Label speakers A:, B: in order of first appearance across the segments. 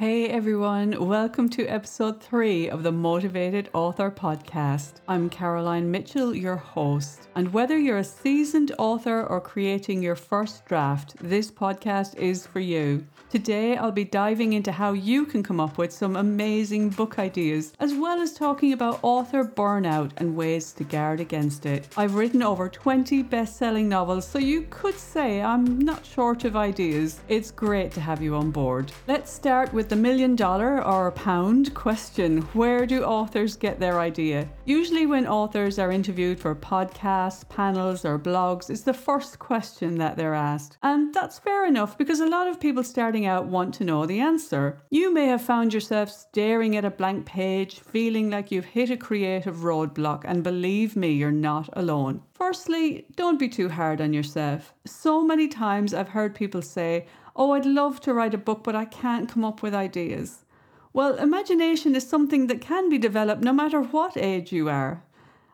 A: Hey everyone, welcome to episode three of the Motivated Author Podcast. I'm Caroline Mitchell, your host. And whether you're a seasoned author or creating your first draft, this podcast is for you. Today, I'll be diving into how you can come up with some amazing book ideas, as well as talking about author burnout and ways to guard against it. I've written over 20 best selling novels, so you could say I'm not short of ideas. It's great to have you on board. Let's start with the million dollar or pound question Where do authors get their idea? Usually, when authors are interviewed for podcasts, panels, or blogs, it's the first question that they're asked. And that's fair enough because a lot of people starting out want to know the answer. You may have found yourself staring at a blank page, feeling like you've hit a creative roadblock, and believe me, you're not alone. Firstly, don't be too hard on yourself. So many times I've heard people say, Oh, I'd love to write a book, but I can't come up with ideas. Well, imagination is something that can be developed no matter what age you are.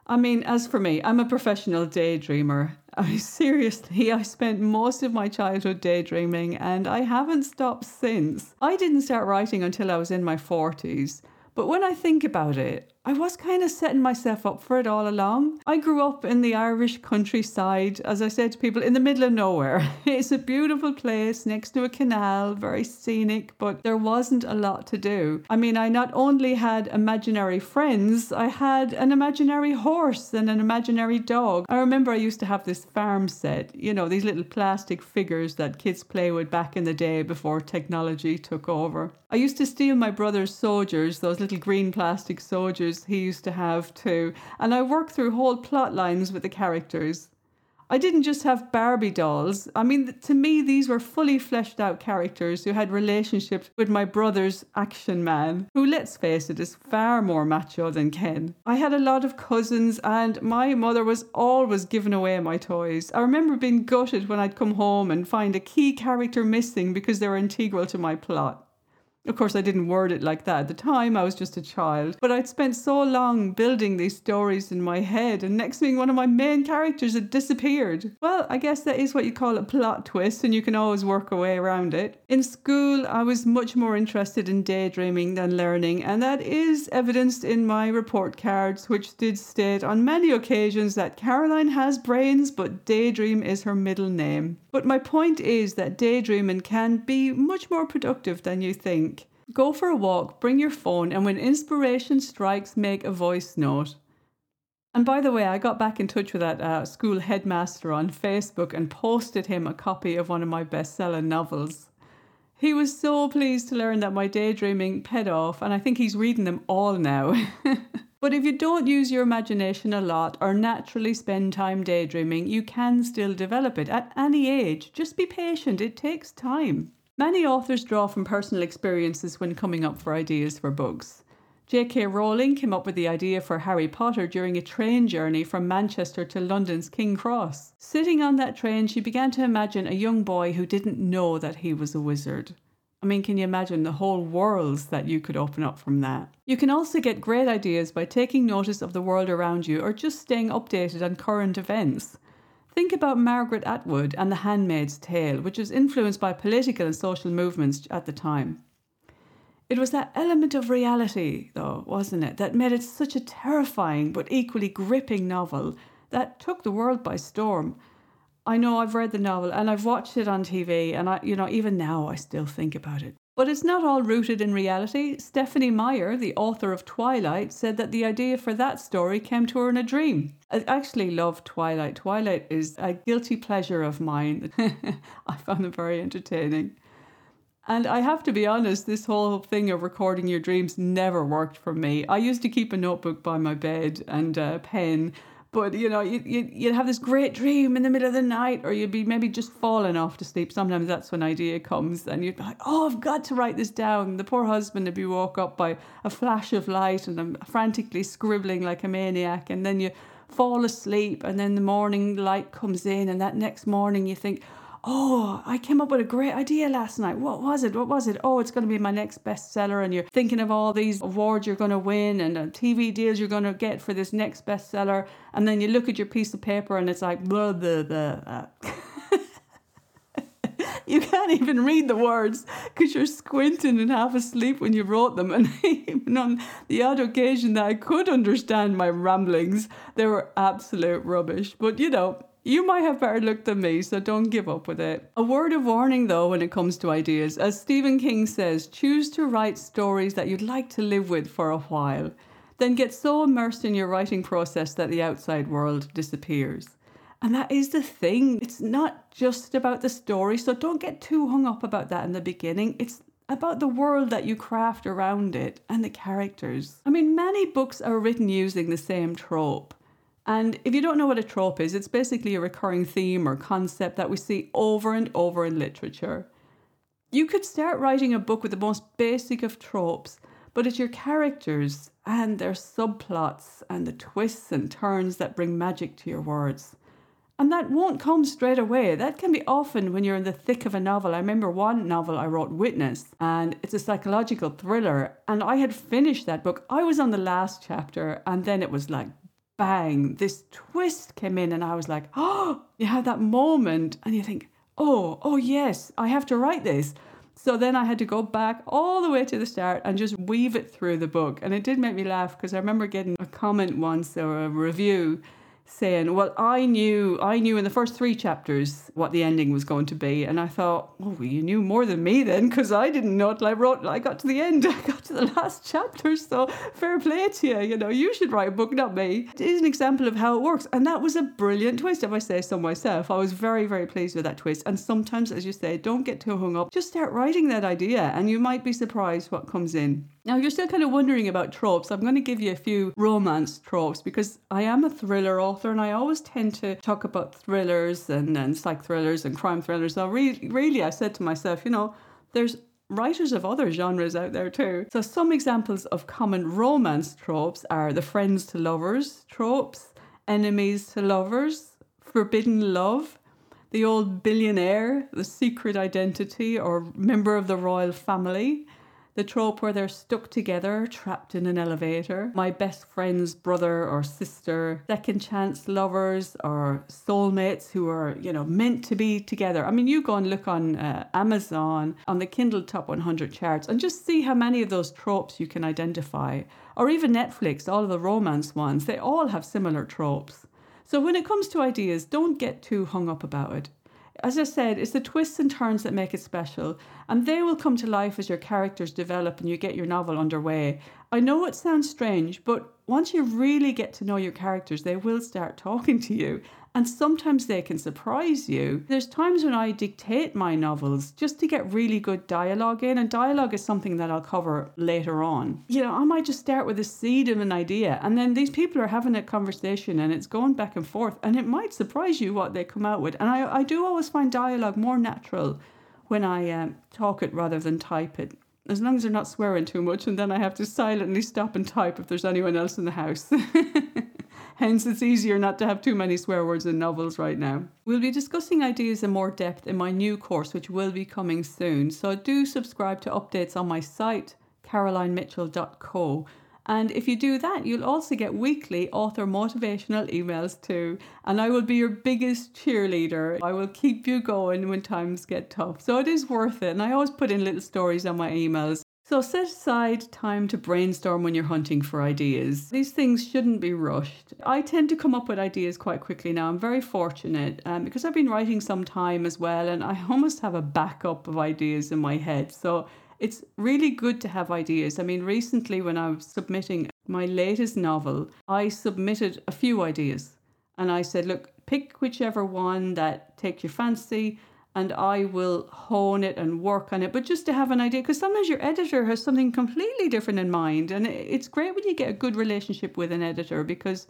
A: I mean, as for me, I'm a professional daydreamer. I seriously, I spent most of my childhood daydreaming and I haven't stopped since. I didn't start writing until I was in my 40s. But when I think about it, I was kind of setting myself up for it all along. I grew up in the Irish countryside, as I said to people, in the middle of nowhere. It's a beautiful place next to a canal, very scenic, but there wasn't a lot to do. I mean, I not only had imaginary friends, I had an imaginary horse and an imaginary dog. I remember I used to have this farm set, you know, these little plastic figures that kids play with back in the day before technology took over. I used to steal my brother's soldiers, those little green plastic soldiers he used to have too, and I worked through whole plot lines with the characters. I didn't just have Barbie dolls. I mean, to me, these were fully fleshed out characters who had relationships with my brother's action man, who, let's face it, is far more macho than Ken. I had a lot of cousins, and my mother was always giving away my toys. I remember being gutted when I'd come home and find a key character missing because they were integral to my plot. Of course, I didn't word it like that at the time, I was just a child. But I'd spent so long building these stories in my head, and next thing, one of my main characters had disappeared. Well, I guess that is what you call a plot twist, and you can always work a way around it. In school, I was much more interested in daydreaming than learning, and that is evidenced in my report cards, which did state on many occasions that Caroline has brains, but daydream is her middle name. But my point is that daydreaming can be much more productive than you think. Go for a walk, bring your phone, and when inspiration strikes, make a voice note. And by the way, I got back in touch with that uh, school headmaster on Facebook and posted him a copy of one of my bestseller novels. He was so pleased to learn that my daydreaming paid off, and I think he's reading them all now. But if you don't use your imagination a lot or naturally spend time daydreaming, you can still develop it at any age. Just be patient, it takes time. Many authors draw from personal experiences when coming up for ideas for books. J.K. Rowling came up with the idea for Harry Potter during a train journey from Manchester to London's King Cross. Sitting on that train, she began to imagine a young boy who didn't know that he was a wizard. I mean, can you imagine the whole worlds that you could open up from that? You can also get great ideas by taking notice of the world around you or just staying updated on current events. Think about Margaret Atwood and The Handmaid's Tale, which was influenced by political and social movements at the time. It was that element of reality, though, wasn't it, that made it such a terrifying but equally gripping novel that took the world by storm. I know I've read the novel and I've watched it on TV, and I, you know, even now I still think about it. But it's not all rooted in reality. Stephenie Meyer, the author of Twilight, said that the idea for that story came to her in a dream. I actually love Twilight. Twilight is a guilty pleasure of mine. I found it very entertaining. And I have to be honest, this whole thing of recording your dreams never worked for me. I used to keep a notebook by my bed and a pen but you know, you, you, you'd have this great dream in the middle of the night, or you'd be maybe just falling off to sleep. Sometimes that's when idea comes, and you'd be like, "Oh, I've got to write this down." The poor husband would be woke up by a flash of light, and I'm frantically scribbling like a maniac, and then you fall asleep, and then the morning light comes in, and that next morning you think, oh, I came up with a great idea last night. What was it? What was it? Oh, it's going to be my next bestseller. And you're thinking of all these awards you're going to win and uh, TV deals you're going to get for this next bestseller. And then you look at your piece of paper and it's like, blah, blah, blah. you can't even read the words because you're squinting and half asleep when you wrote them. And even on the odd occasion that I could understand my ramblings, they were absolute rubbish. But you know, you might have better luck than me, so don't give up with it. A word of warning though when it comes to ideas. As Stephen King says, choose to write stories that you'd like to live with for a while. Then get so immersed in your writing process that the outside world disappears. And that is the thing. It's not just about the story, so don't get too hung up about that in the beginning. It's about the world that you craft around it and the characters. I mean, many books are written using the same trope. And if you don't know what a trope is, it's basically a recurring theme or concept that we see over and over in literature. You could start writing a book with the most basic of tropes, but it's your characters and their subplots and the twists and turns that bring magic to your words. And that won't come straight away. That can be often when you're in the thick of a novel. I remember one novel I wrote, Witness, and it's a psychological thriller. And I had finished that book. I was on the last chapter, and then it was like bang, this twist came in, and I was like, oh, you have that moment, and you think, oh, oh, yes, I have to write this. So then I had to go back all the way to the start and just weave it through the book. And it did make me laugh because I remember getting a comment once or a review saying, "Well, I knew, I knew in the first three chapters what the ending was going to be," and I thought, "Oh, well, you knew more than me then, because I didn't know till I wrote. I got to the end, I got to the last chapter. So fair play to you. You know, you should write a book, not me." It is an example of how it works, and that was a brilliant twist. If I say so myself, I was very, very pleased with that twist. And sometimes, as you say, don't get too hung up. Just start writing that idea, and you might be surprised what comes in. Now, you're still kind of wondering about tropes. I'm going to give you a few romance tropes because I am a thriller author and I always tend to talk about thrillers and, and psych thrillers and crime thrillers. Really, really, I said to myself, you know, there's writers of other genres out there too. So, some examples of common romance tropes are the friends to lovers tropes, enemies to lovers, forbidden love, the old billionaire, the secret identity, or member of the royal family the trope where they're stuck together, trapped in an elevator. My best friend's brother or sister, second chance lovers or soulmates who are, you know, meant to be together. I mean, you go and look on uh, Amazon on the Kindle Top 100 charts and just see how many of those tropes you can identify. Or even Netflix, all of the romance ones, they all have similar tropes. So when it comes to ideas, don't get too hung up about it as I said, it's the twists and turns that make it special, and they will come to life as your characters develop and you get your novel underway. I know it sounds strange, but once you really get to know your characters, they will start talking to you, and sometimes they can surprise you. There's times when I dictate my novels just to get really good dialogue in, and dialogue is something that I'll cover later on. You know, I might just start with a seed of an idea, and then these people are having a conversation and it's going back and forth, and it might surprise you what they come out with. And I, I do always find dialogue more natural when I um, talk it rather than type it as long as they're not swearing too much, and then I have to silently stop and type if there's anyone else in the house. Hence, it's easier not to have too many swear words in novels right now. We'll be discussing ideas in more depth in my new course, which will be coming soon. So do subscribe to updates on my site, carolinemitchell.co. And if you do that, you'll also get weekly author motivational emails too. And I will be your biggest cheerleader. I will keep you going when times get tough. So it is worth it. And I always put in little stories on my emails so set aside time to brainstorm when you're hunting for ideas. These things shouldn't be rushed. I tend to come up with ideas quite quickly now. I'm very fortunate um, because I've been writing some time as well, and I almost have a backup of ideas in my head. So it's really good to have ideas. I mean, recently when I was submitting my latest novel, I submitted a few ideas and I said, look, pick whichever one that takes your fancy and I will hone it and work on it. But just to have an idea, because sometimes your editor has something completely different in mind. And it's great when you get a good relationship with an editor because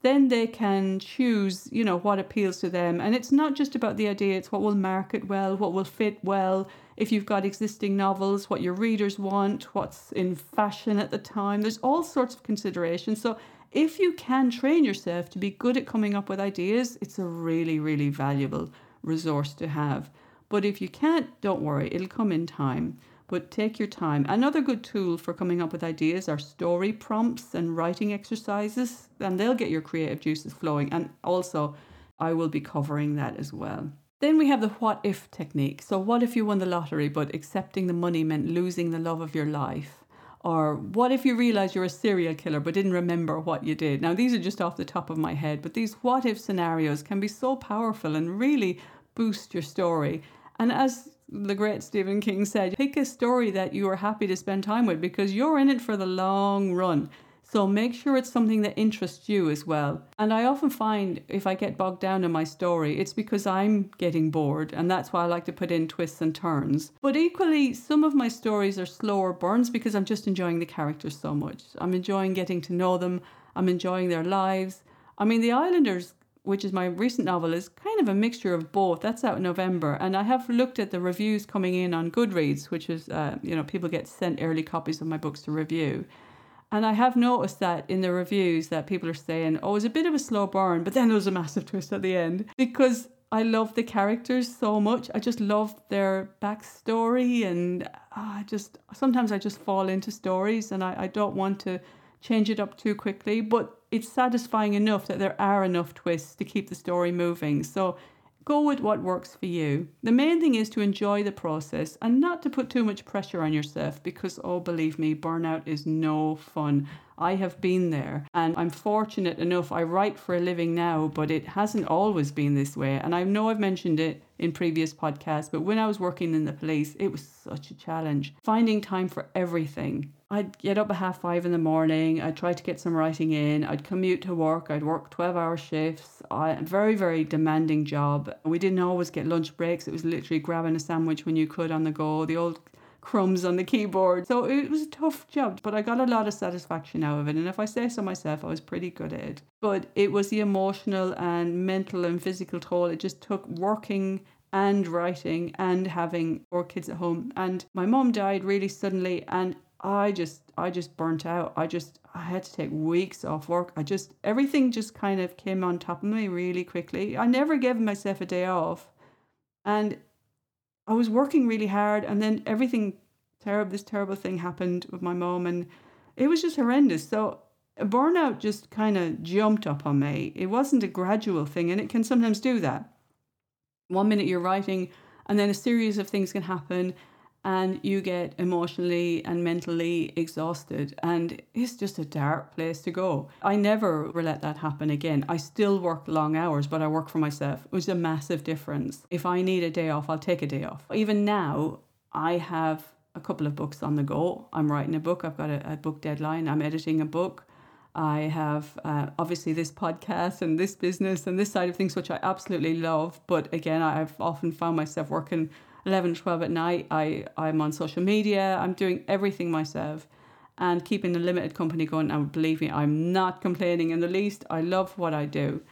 A: then they can choose, you know, what appeals to them. And it's not just about the idea, it's what will market well, what will fit well. If you've got existing novels, what your readers want, what's in fashion at the time. There's all sorts of considerations. So if you can train yourself to be good at coming up with ideas, it's a really, really valuable resource to have. But if you can't, don't worry, it'll come in time. But take your time. Another good tool for coming up with ideas are story prompts and writing exercises, and they'll get your creative juices flowing. And also, I will be covering that as well. Then we have the what if technique. So, what if you won the lottery, but accepting the money meant losing the love of your life? Or what if you realize you're a serial killer but didn't remember what you did? Now, these are just off the top of my head, but these what if scenarios can be so powerful and really boost your story. And as the great Stephen King said, pick a story that you are happy to spend time with because you're in it for the long run. So make sure it's something that interests you as well. And I often find if I get bogged down in my story, it's because I'm getting bored, and that's why I like to put in twists and turns. But equally, some of my stories are slower burns because I'm just enjoying the characters so much. I'm enjoying getting to know them, I'm enjoying their lives. I mean, The Islanders which is my recent novel, is kind of a mixture of both. That's out in November, and I have looked at the reviews coming in on Goodreads, which is uh, you know people get sent early copies of my books to review, and I have noticed that in the reviews that people are saying, "Oh, it's a bit of a slow burn," but then there was a massive twist at the end because I love the characters so much. I just love their backstory, and uh, I just sometimes I just fall into stories, and I, I don't want to change it up too quickly, but it's satisfying enough that there are enough twists to keep the story moving. So go with what works for you. The main thing is to enjoy the process and not to put too much pressure on yourself because, oh, believe me, burnout is no fun. I have been there and I'm fortunate enough. I write for a living now, but it hasn't always been this way. And I know I've mentioned it in previous podcasts, but when I was working in the police, it was such a challenge finding time for everything. I'd get up at half five in the morning. I'd try to get some writing in. I'd commute to work. I'd work 12 hour shifts. I, very, very demanding job. We didn't always get lunch breaks. It was literally grabbing a sandwich when you could on the go. The old crumbs on the keyboard. So it was a tough job, but I got a lot of satisfaction out of it. And if I say so myself, I was pretty good at it. But it was the emotional and mental and physical toll. It just took working and writing and having four kids at home. And my mom died really suddenly and I just I just burnt out. I just I had to take weeks off work. I just everything just kind of came on top of me really quickly. I never gave myself a day off. And I was working really hard and then everything terrible this terrible thing happened with my mom and it was just horrendous. So burnout just kind of jumped up on me. It wasn't a gradual thing and it can sometimes do that. One minute you're writing and then a series of things can happen and you get emotionally and mentally exhausted and it's just a dark place to go. I never let that happen again. I still work long hours, but I work for myself. It was a massive difference. If I need a day off, I'll take a day off. Even now, I have a couple of books on the go. I'm writing a book, I've got a, a book deadline, I'm editing a book. I have uh, obviously this podcast and this business and this side of things, which I absolutely love. But again, I've often found myself working 11 12 at night I, i'm on social media i'm doing everything myself and keeping the limited company going. And believe me i'm not complaining in the least. I love what i do.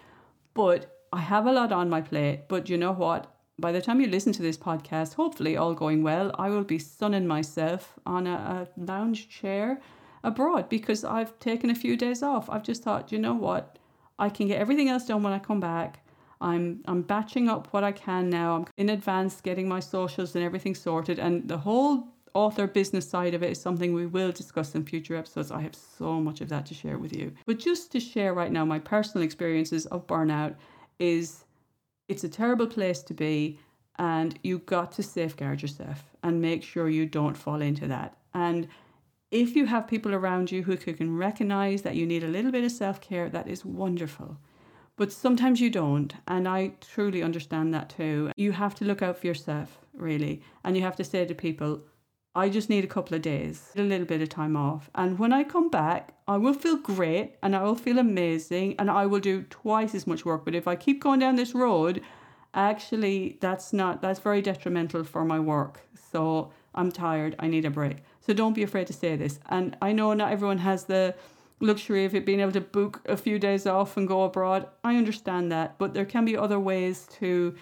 A: But i have a lot on my plate. But you know what? By the time you listen to this podcast hopefully all going well i will be sunning myself on a, a lounge chair abroad because i've taken a few days off. I've just thought you know what? I can get everything else done when i come back I'm I'm batching up what I can now. I'm in advance getting my socials and everything sorted and the whole author business side of it is something we will discuss in future episodes. I have so much of that to share with you. But just to share right now my personal experiences of burnout is it's a terrible place to be and you got to safeguard yourself and make sure you don't fall into that. And if you have people around you who can recognize that you need a little bit of self-care, that is wonderful. But sometimes you don't. And I truly understand that too. You have to look out for yourself, really. And you have to say to people, I just need a couple of days, a little bit of time off. And when I come back, I will feel great and I will feel amazing and I will do twice as much work. But if I keep going down this road, actually, that's not, that's very detrimental for my work. So I'm tired. I need a break. So don't be afraid to say this. And I know not everyone has the, luxury of it being able to book a few days off and go abroad. I understand that, but there can be other ways to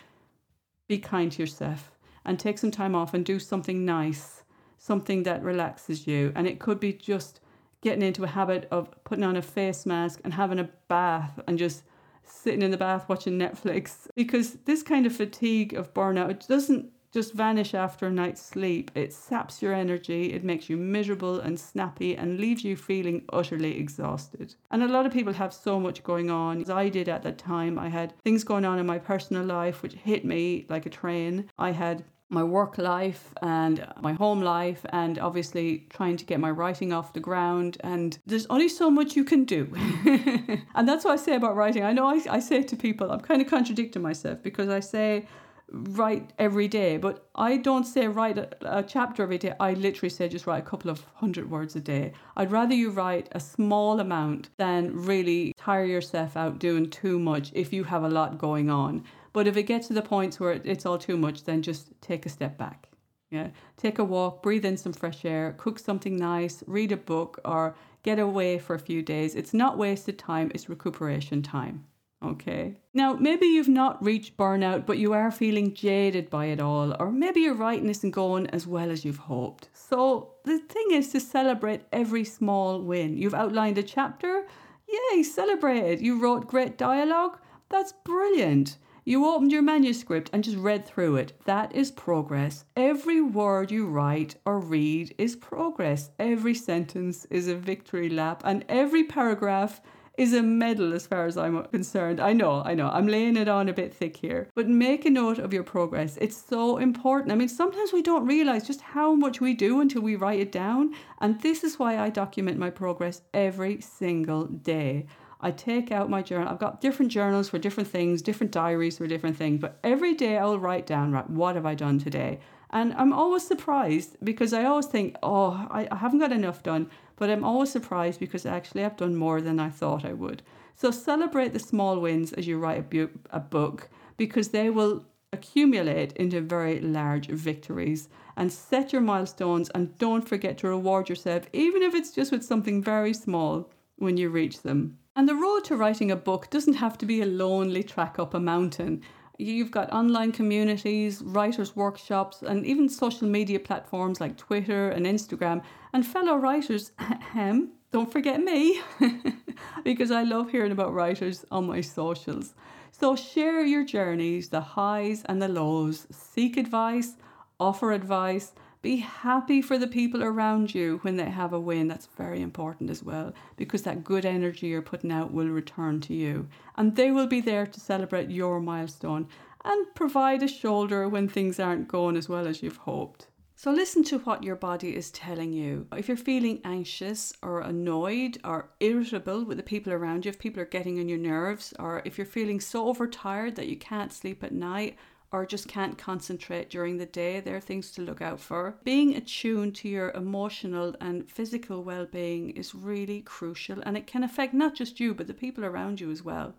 A: be kind to yourself and take some time off and do something nice, something that relaxes you. And it could be just getting into a habit of putting on a face mask and having a bath and just sitting in the bath watching Netflix because this kind of fatigue of burnout it doesn't just vanish after a night's sleep. It saps your energy, it makes you miserable and snappy, and leaves you feeling utterly exhausted. And a lot of people have so much going on. As I did at that time, I had things going on in my personal life which hit me like a train. I had my work life and my home life and obviously trying to get my writing off the ground and there's only so much you can do and that's what i say about writing i know I, I say to people i'm kind of contradicting myself because i say write every day, but I don't say write a, a, chapter every day. I literally say just write a couple of hundred words a day. I'd rather you write a small amount than really tire yourself out doing too much if you have a lot going on. But if it gets to the points where it's all too much, then just take a step back. Yeah, take a walk, breathe in some fresh air, cook something nice, read a book, or get away for a few days. It's not wasted time, it's recuperation time. Okay. Now, maybe you've not reached burnout, but you are feeling jaded by it all, or maybe your writing isn't going as well as you've hoped. So, the thing is to celebrate every small win. You've outlined a chapter, yay, celebrate it. You wrote great dialogue, that's brilliant. You opened your manuscript and just read through it. That is progress. Every word you write or read is progress. Every sentence is a victory lap, and every paragraph is a medal as far as I'm concerned. I know, I know, I'm laying it on a bit thick here, but make a note of your progress. It's so important. I mean, sometimes we don't realize just how much we do until we write it down. And this is why I document my progress every single day. I take out my journal. I've got different journals for different things, different diaries for different things, but every day I'll write down, right, what have I done today? And I'm always surprised because I always think, oh, I, I haven't got enough done. But I'm always surprised because actually I've done more than I thought I would. So celebrate the small wins as you write a, bu- a book because they will accumulate into very large victories and set your milestones and don't forget to reward yourself, even if it's just with something very small when you reach them. And the road to writing a book doesn't have to be a lonely trek up a mountain. You've got online communities, writers' workshops, and even social media platforms like Twitter and Instagram. And fellow writers, don't forget me, because I love hearing about writers on my socials. So share your journeys, the highs and the lows, seek advice, offer advice, be happy for the people around you when they have a win. That's very important as well because that good energy you're putting out will return to you. And they will be there to celebrate your milestone and provide a shoulder when things aren't going as well as you've hoped. So, listen to what your body is telling you. If you're feeling anxious or annoyed or irritable with the people around you, if people are getting on your nerves, or if you're feeling so overtired that you can't sleep at night, or just can't concentrate during the day, there are things to look out for. Being attuned to your emotional and physical well being is really crucial and it can affect not just you but the people around you as well.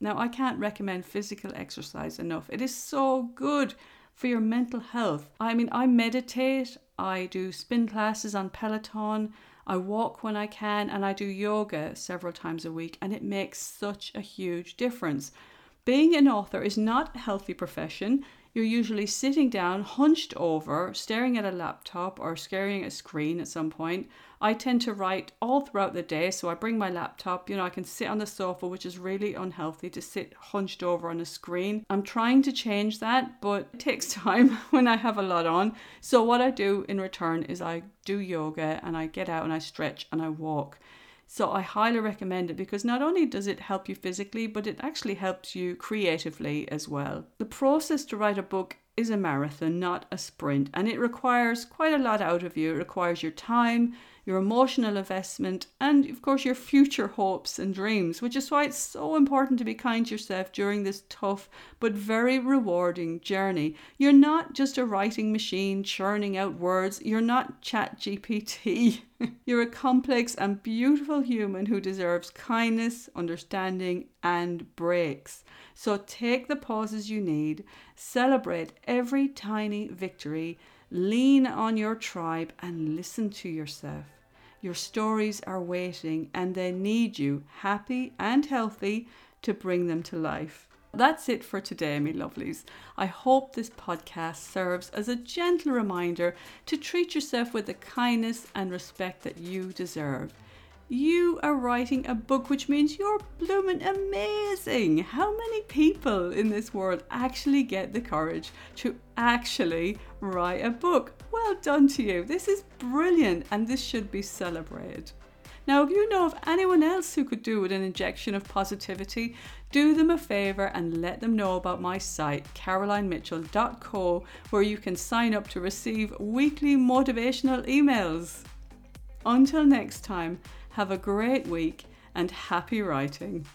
A: Now, I can't recommend physical exercise enough. It is so good for your mental health. I mean, I meditate, I do spin classes on Peloton, I walk when I can, and I do yoga several times a week, and it makes such a huge difference. Being an author is not a healthy profession. You're usually sitting down, hunched over, staring at a laptop or staring at a screen at some point. I tend to write all throughout the day, so I bring my laptop. You know, I can sit on the sofa, which is really unhealthy to sit hunched over on a screen. I'm trying to change that, but it takes time when I have a lot on. So, what I do in return is I do yoga and I get out and I stretch and I walk. So I highly recommend it because not only does it help you physically, but it actually helps you creatively as well. The process to write a book is a marathon, not a sprint, and it requires quite a lot out of you. It requires your time, your emotional investment, and of course, your future hopes and dreams, which is why it's so important to be kind to yourself during this tough but very rewarding journey. You're not just a writing machine churning out words, you're not Chat GPT. you're a complex and beautiful human who deserves kindness, understanding, and breaks. So take the pauses you need, celebrate every tiny victory, lean on your tribe, and listen to yourself. Your stories are waiting and they need you, happy and healthy, to bring them to life. That's it for today, me lovelies. I hope this podcast serves as a gentle reminder to treat yourself with the kindness and respect that you deserve. You are writing a book, which means you're blooming amazing. How many people in this world actually get the courage to actually write a book? Well done to you. This is brilliant and this should be celebrated. Now, if you know of anyone else who could do with an injection of positivity, do them a favour and let them know about my site, carolinemitchell.co, where you can sign up to receive weekly motivational emails. Until next time, have a great week and happy writing.